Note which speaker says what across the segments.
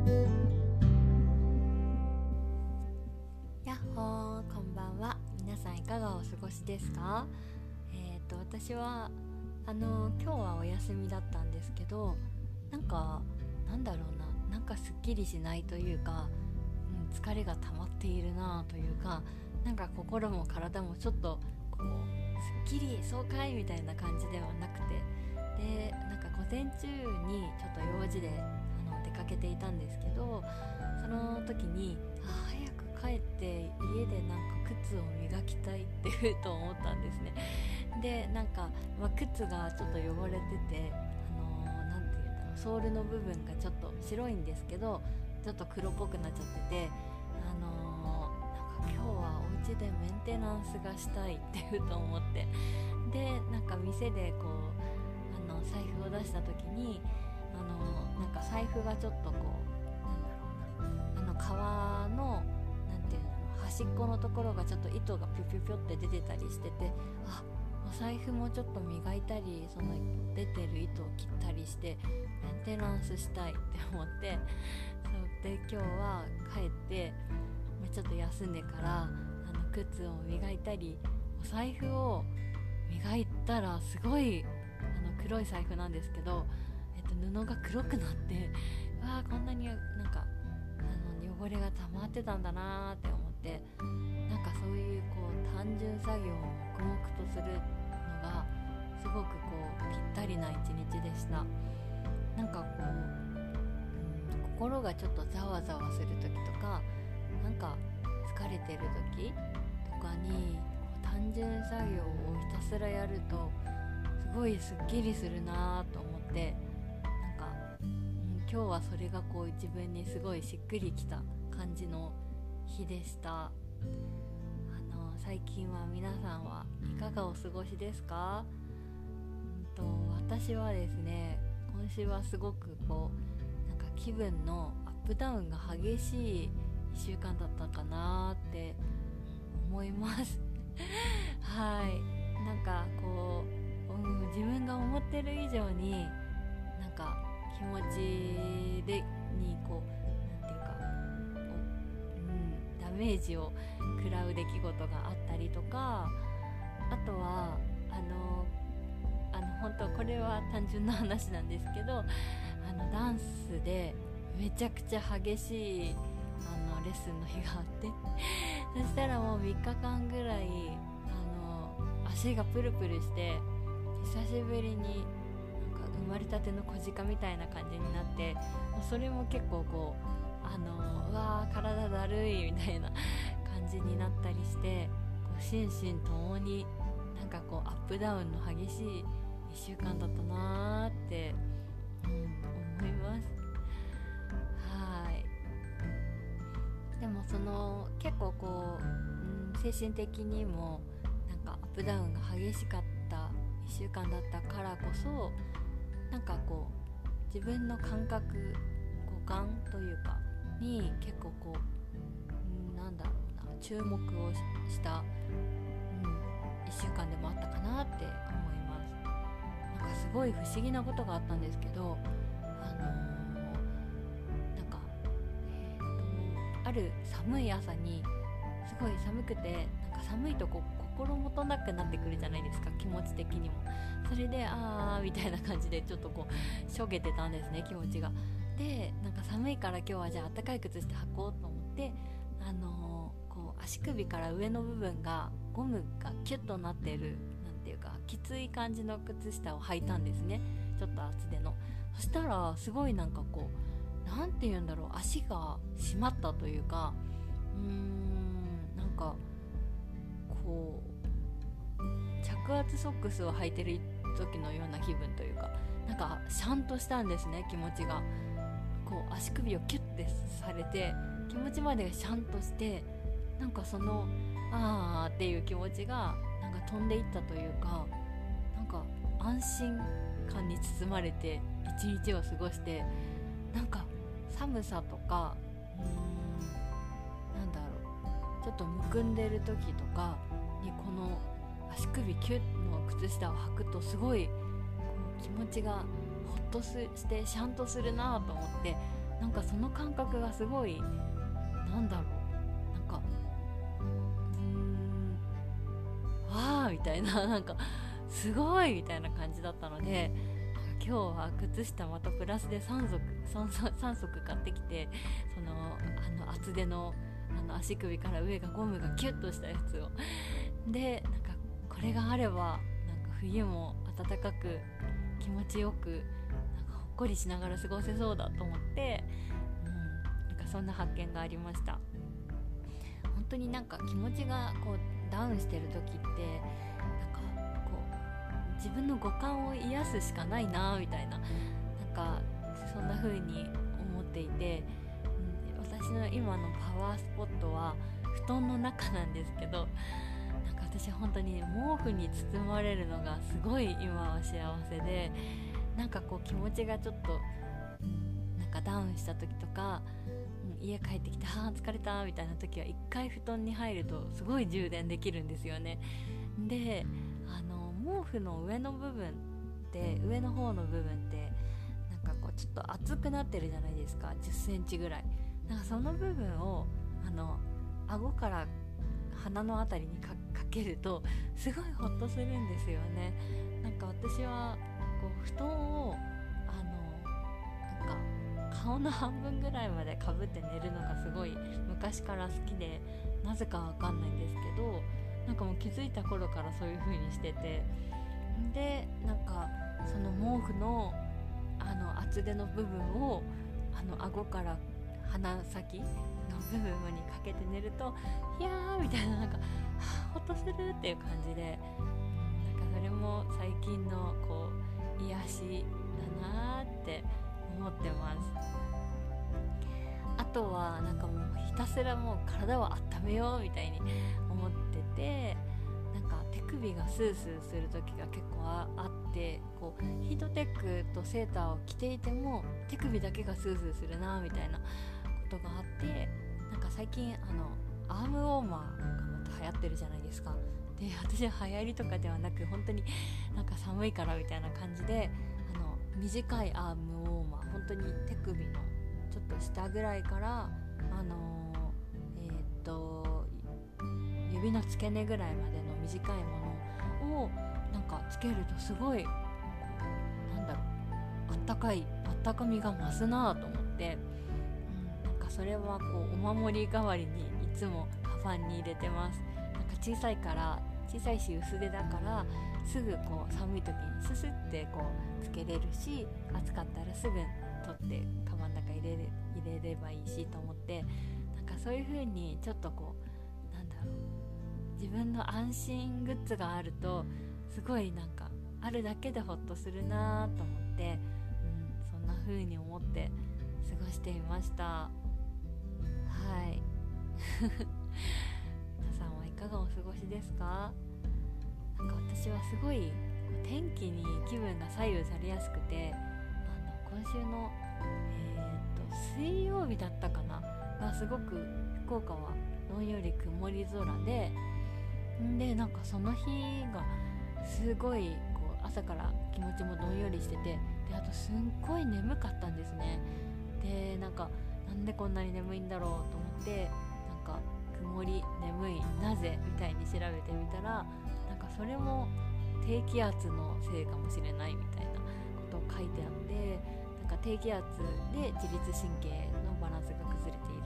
Speaker 1: やっほーこんばんは。皆さんいかがお過ごしですか？えっ、と私はあの今日はお休みだったんですけどなんかなんだろうな。なんかすっきりしないというか、うん、疲れが溜まっているなというかなんか心も体もちょっとこうすっきり爽快みたいな感じではなくてでなんか午前中にちょっと用事でかけていたんですけどその時に早く帰って家でなんか靴を磨きたいってふと思ったんですね。でなんか、まあ、靴がちょっと汚れててあのー、て言うんだろうソールの部分がちょっと白いんですけどちょっと黒っぽくなっちゃっててあの、なんか今日はお家でメンテナンスがしたいってふと思って。でなんか店でこうあの財布を出した時にあの、なんか財布がちょっとこうなんだろうなあの革の何て言うの端っこのところがちょっと糸がピュピュピュって出てたりしててあお財布もちょっと磨いたりその出てる糸を切ったりしてメンテナンスしたいって思ってそうで今日は帰ってちょっと休んでからあの靴を磨いたりお財布を磨いたらすごいあの黒い財布なんですけど、と、布が黒くなってわあこんなになんかあの汚れが溜まってたんだなーって思ってなんかそういうこう単純作業を黙々とするのがすごくこうぴったりな一日でした。なんかこう、うん、心がちょっとざわざわする時とかなんか疲れてる時とかに単純作業をひたすらやるとすごいすっきりするなと思って、今日はそれがこう自分にすごいしっくりきた感じの日でした。あの最近は皆さんはいかがお過ごしですか、うんと、私はですね今週はすごくこうなんか気分のアップダウンが激しい1週間だったかなって思います。はい。なんかこう、うん、自分が思ってる以上になんか気持ちでにこうなんていうか、うん、ダメージを食らう出来事があったりとかあとはあのあの本当これは単純な話なんですけどあのダンスでめちゃくちゃ激しいあのレッスンの日があってそしたらもう3日間ぐらいあの足がプルプルして久しぶりに生まれたての小鹿みたいな感じになってそれも結構こうあのうわー体だるいみたいな感じになったりしてこう心身ともになんかこうアップダウンの激しい1週間だったなーって、うん、思います。はい。でもその結構こう、うん、精神的にもなんかアップダウンが激しかった1週間だったからこそなんかこう自分の感覚五感というかに結構こうなんだろうな注目をしたうん、1週間でもあったかなって思います。なんかすごい不思議なことがあったんですけどあのー、なんか、えーと、ある寒い朝にすごい寒くてなんか寒いとこ心もとなくなってくるじゃないですか気持ち的にも。それであーみたいな感じでちょっとこうしょげてたんですね気持ちが。でなんか寒いから今日はじゃああったかい靴して履こうと思ってあのー、こう足首から上の部分がゴムがキュッとなってるなんていうかきつい感じの靴下を履いたんですね。ちょっと厚手の。そしたらすごいなんかこう何て言うんだろう足が締まったというかうーんなんかこう着圧ソックスを履いてる時のような気分というかなんかシャンとしたんですね気持ちが。こう足首をキュッてされて気持ちまでがシャンとしてなんかそのあーっていう気持ちがなんか飛んでいったというかなんか安心感に包まれて一日を過ごしてなんか寒さとかうんなんだろうちょっとむくんでる時とかにこの足首キュッの靴下を履くとすごいこう気持ちがほっとしてシャンとするなと思ってなんかその感覚がすごいなんだろうなんかうんわーみたいな なんかすごいみたいな感じだったので今日は靴下またプラスで3足 3, 3足買ってきてそのあの厚手のあの足首から上がゴムがキュッとしたやつを。でなこれがあればなんか冬も暖かく気持ちよくなんかほっこりしながら過ごせそうだと思って、うん、なんかそんな発見がありました。本当になんか気持ちがこうダウンしてる時ってなんかこう自分の五感を癒すしかないなみたいななんかそんな風に思っていて、うん、私の今のパワースポットは布団の中なんですけど私本当に毛布に包まれるのがすごい今は幸せでなんかこう気持ちがちょっと、なんかダウンした時とか、家帰ってきて「あ疲れた」みたいな時は一回布団に入るとすごい充電できるんですよね。であの毛布の上の部分って上の方の部分ってなんかこうちょっと熱くなってるじゃないですか。1 0センチぐらい。なんかその部分をあの顎から鼻の辺りにかけるとすごいホッとするんですよね。なんか私はこう布団をあのなんか顔の半分ぐらいまでかぶって寝るのがすごい昔から好きでなぜかわかんないんですけどなんかもう気づいた頃からそういう風にしてて。でなんかその毛布のあの厚手の部分をあの顎から鼻先の部分にかけて寝ると「いやー」みたいななんか「ほっとする」っていう感じでなんかそれも最近のこう癒しだなーって思ってます。あとはなんかもうひたすらもう体を温めようみたいに思っててなんか手首がスースーする時が結構あってこうヒートテックとセーターを着ていても手首だけがスースーするなみたいなことがあってなんか最近あのアームウォーマーがまた流行ってるじゃないですか。で私は流行りとかではなく本当になんか寒いからみたいな感じであの短いアームウォーマー本当に手首のちょっと下ぐらいからあのー、えー、っと指の付け根ぐらいまでの短いものをなんかつけるとすごいなんだろうあったかいあったかみが増すなと思って。それはこうお守り代わりにいつもカバンに入れてますなんか小さいから小さいし薄手だからすぐこう寒い時にススってこうつけれるし暑かったらすぐ取ってカバンの中入れれ入れればいいしと思ってなんかそういう風にちょっとこうなんだろう自分の安心グッズがあるとすごいなんかあるだけでホッとするなと思って、うん、そんな風に思って過ごしていました。はい。皆さんはいかがお過ごしですか？なんか私はすごい天気に気分が左右されやすくてあの今週の、えーと、水曜日だったかな？がすごく福岡はどんより曇り空でんでなんかその日がすごいこう朝から気持ちもどんよりしててであとすんごい眠かったんですね。でなんかなんでこんなに眠いんだろうとってなんか曇り眠いなぜみたいに調べてみたらなんかそれも低気圧のせいかもしれないみたいなことを書いてあってなんか低気圧で自律神経のバランスが崩れてい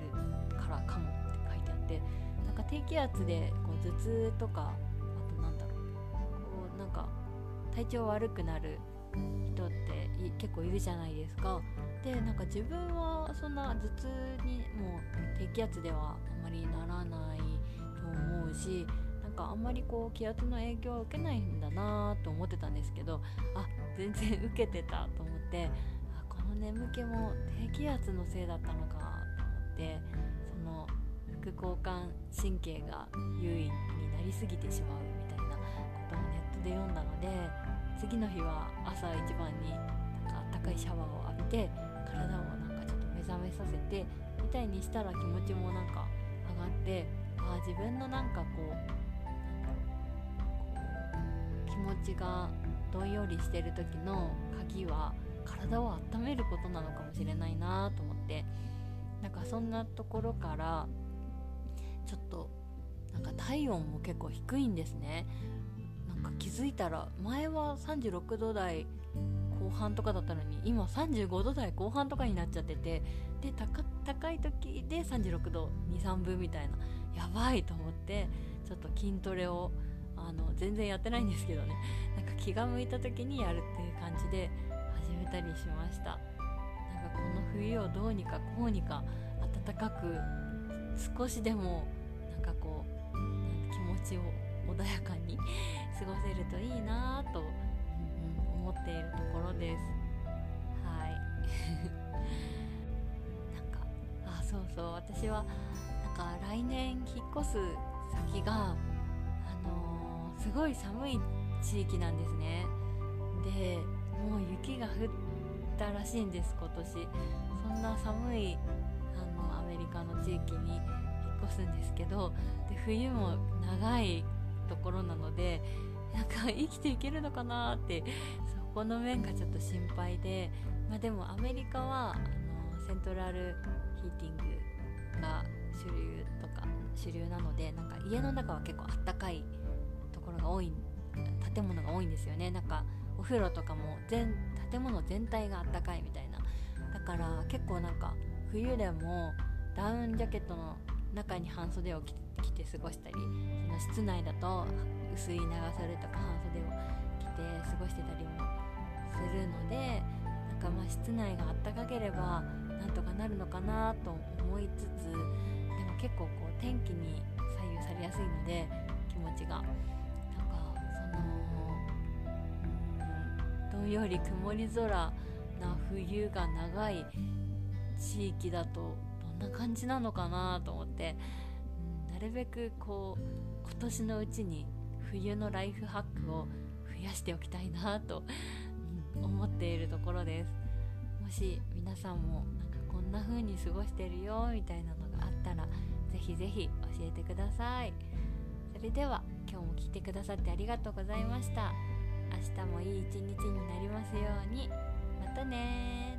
Speaker 1: るからかもって書いてあってなんか低気圧でこう頭痛とかあとなんだろうこうなんか体調悪くなる人って結構いるじゃないですか。でなんか自分はそんな頭痛にも低気圧ではあまりならないと思うしなんかあんまりこう気圧の影響を受けないんだなと思ってたんですけどあ全然受けてたと思ってあこの眠気も低気圧のせいだったのかと思ってその副交感神経が優位になりすぎてしまうみたいなことをネットで読んだので次の日は朝一番になんかあったかいシャワーを浴びて体をなんかちょっと目覚めさせてみたいにしたら気持ちもなんか上がってああ自分のなんかこう気持ちがどんよりしてる時の鍵は体を温めることなのかもしれないなと思ってなんかそんなところからちょっとなんか体温も結構低いんですね。なんか気づいたら前は36度台後半とかだったのに今35度台後半とかになっちゃっててで高い時で36度23分みたいなやばいと思ってちょっと筋トレをあの全然やってないんですけどね。なんか気が向いた時にやるっていう感じで始めたりしました。なんかこの冬をどうにかこうにか暖かく少しでもなんかこう気持ちを穏やかに 過ごせるといいなと、うんうん、思っているところです。はい。なんかあそうそう。私はなんか来年引っ越す先があのー、すごい寒い地域なんですね。でもう雪が降ったらしいんです今年。そんな寒いあのアメリカの地域に引っ越すんですけどで冬も長いところなのでなんか生きていけるのかなってそこの面がちょっと心配で、まあ、でもアメリカはあのセントラルヒーティングが主流とか主流なのでなんか家の中は結構あったかいところが多い建物が多いんですよね。なんかお風呂とかも全建物全体があったかいみたいな。だから結構なんか冬でもダウンジャケットの中に半袖を着て過ごしたりその室内だと薄い長袖とか半袖を着て過ごしてたりもるのでなんかまあ室内があったかければなんとかなるのかなと思いつつでも結構こう天気に左右されやすいので気持ちが。なんかそのどんより曇り空な冬が長い地域だとどんな感じなのかなと思って、うん、なるべくこう今年のうちに冬のライフハックを増やしておきたいなと、思っているところです。もし皆さんもなんかこんな風に過ごしてるよみたいなのがあったらぜひぜひ教えてください。それでは今日も聞いてくださってありがとうございました。明日もいい一日になりますように。またね